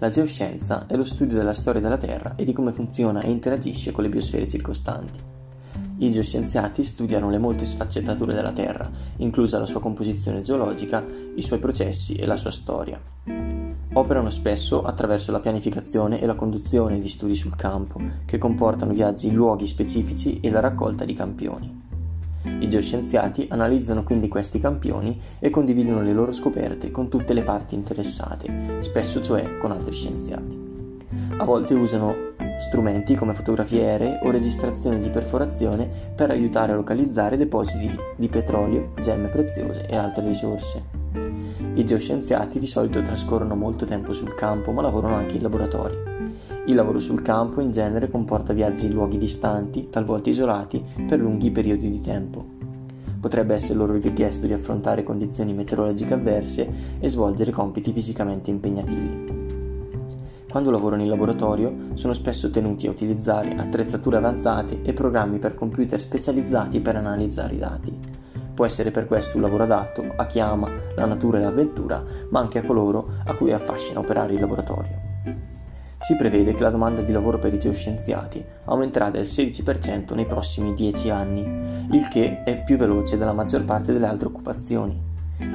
La geoscienza è lo studio della storia della Terra e di come funziona e interagisce con le biosfere circostanti. I geoscienziati studiano le molte sfaccettature della Terra, inclusa la sua composizione geologica, i suoi processi e la sua storia. Operano spesso attraverso la pianificazione e la conduzione di studi sul campo, che comportano viaggi in luoghi specifici e la raccolta di campioni. I geoscienziati analizzano quindi questi campioni e condividono le loro scoperte con tutte le parti interessate, spesso cioè con altri scienziati. A volte usano strumenti come fotografie aeree o registrazioni di perforazione per aiutare a localizzare depositi di petrolio, gemme preziose e altre risorse. I geoscienziati di solito trascorrono molto tempo sul campo ma lavorano anche in laboratorio. Il lavoro sul campo in genere comporta viaggi in luoghi distanti, talvolta isolati, per lunghi periodi di tempo. Potrebbe essere loro richiesto di affrontare condizioni meteorologiche avverse e svolgere compiti fisicamente impegnativi. Quando lavorano in laboratorio sono spesso tenuti a utilizzare attrezzature avanzate e programmi per computer specializzati per analizzare i dati. Può essere per questo un lavoro adatto a chi ama la natura e l'avventura, ma anche a coloro a cui affascina operare in laboratorio. Si prevede che la domanda di lavoro per i geoscienziati aumenterà del 16% nei prossimi 10 anni, il che è più veloce della maggior parte delle altre occupazioni.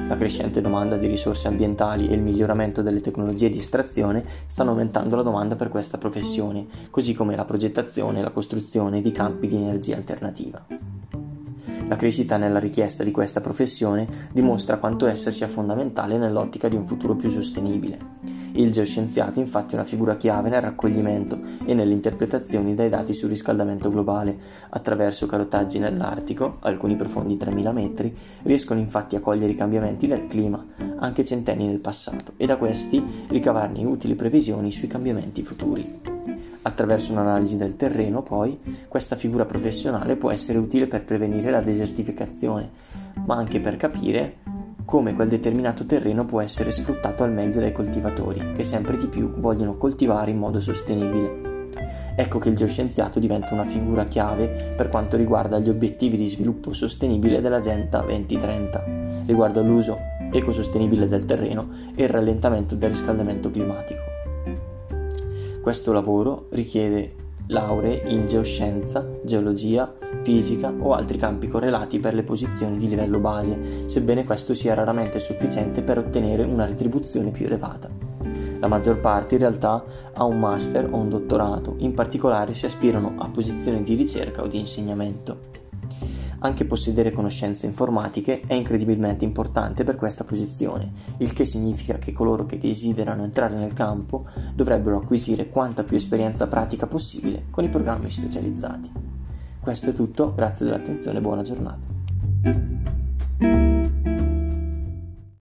La crescente domanda di risorse ambientali e il miglioramento delle tecnologie di estrazione stanno aumentando la domanda per questa professione, così come la progettazione e la costruzione di campi di energia alternativa. La crescita nella richiesta di questa professione dimostra quanto essa sia fondamentale nell'ottica di un futuro più sostenibile. Il geoscienziato infatti è una figura chiave nel raccoglimento e nelle interpretazioni dei dati sul riscaldamento globale. Attraverso carotaggi nell'Artico, alcuni profondi 3000 metri, riescono infatti a cogliere i cambiamenti del clima, anche centenni nel passato, e da questi ricavarne utili previsioni sui cambiamenti futuri. Attraverso un'analisi del terreno, poi, questa figura professionale può essere utile per prevenire la desertificazione, ma anche per capire come quel determinato terreno può essere sfruttato al meglio dai coltivatori, che sempre di più vogliono coltivare in modo sostenibile. Ecco che il geoscienziato diventa una figura chiave per quanto riguarda gli obiettivi di sviluppo sostenibile dell'Agenda 2030, riguardo all'uso ecosostenibile del terreno e il rallentamento del riscaldamento climatico. Questo lavoro richiede lauree in geoscienza, geologia, fisica o altri campi correlati per le posizioni di livello base, sebbene questo sia raramente sufficiente per ottenere una retribuzione più elevata. La maggior parte in realtà ha un master o un dottorato, in particolare si aspirano a posizioni di ricerca o di insegnamento. Anche possedere conoscenze informatiche è incredibilmente importante per questa posizione, il che significa che coloro che desiderano entrare nel campo dovrebbero acquisire quanta più esperienza pratica possibile con i programmi specializzati. Questo è tutto, grazie dell'attenzione e buona giornata.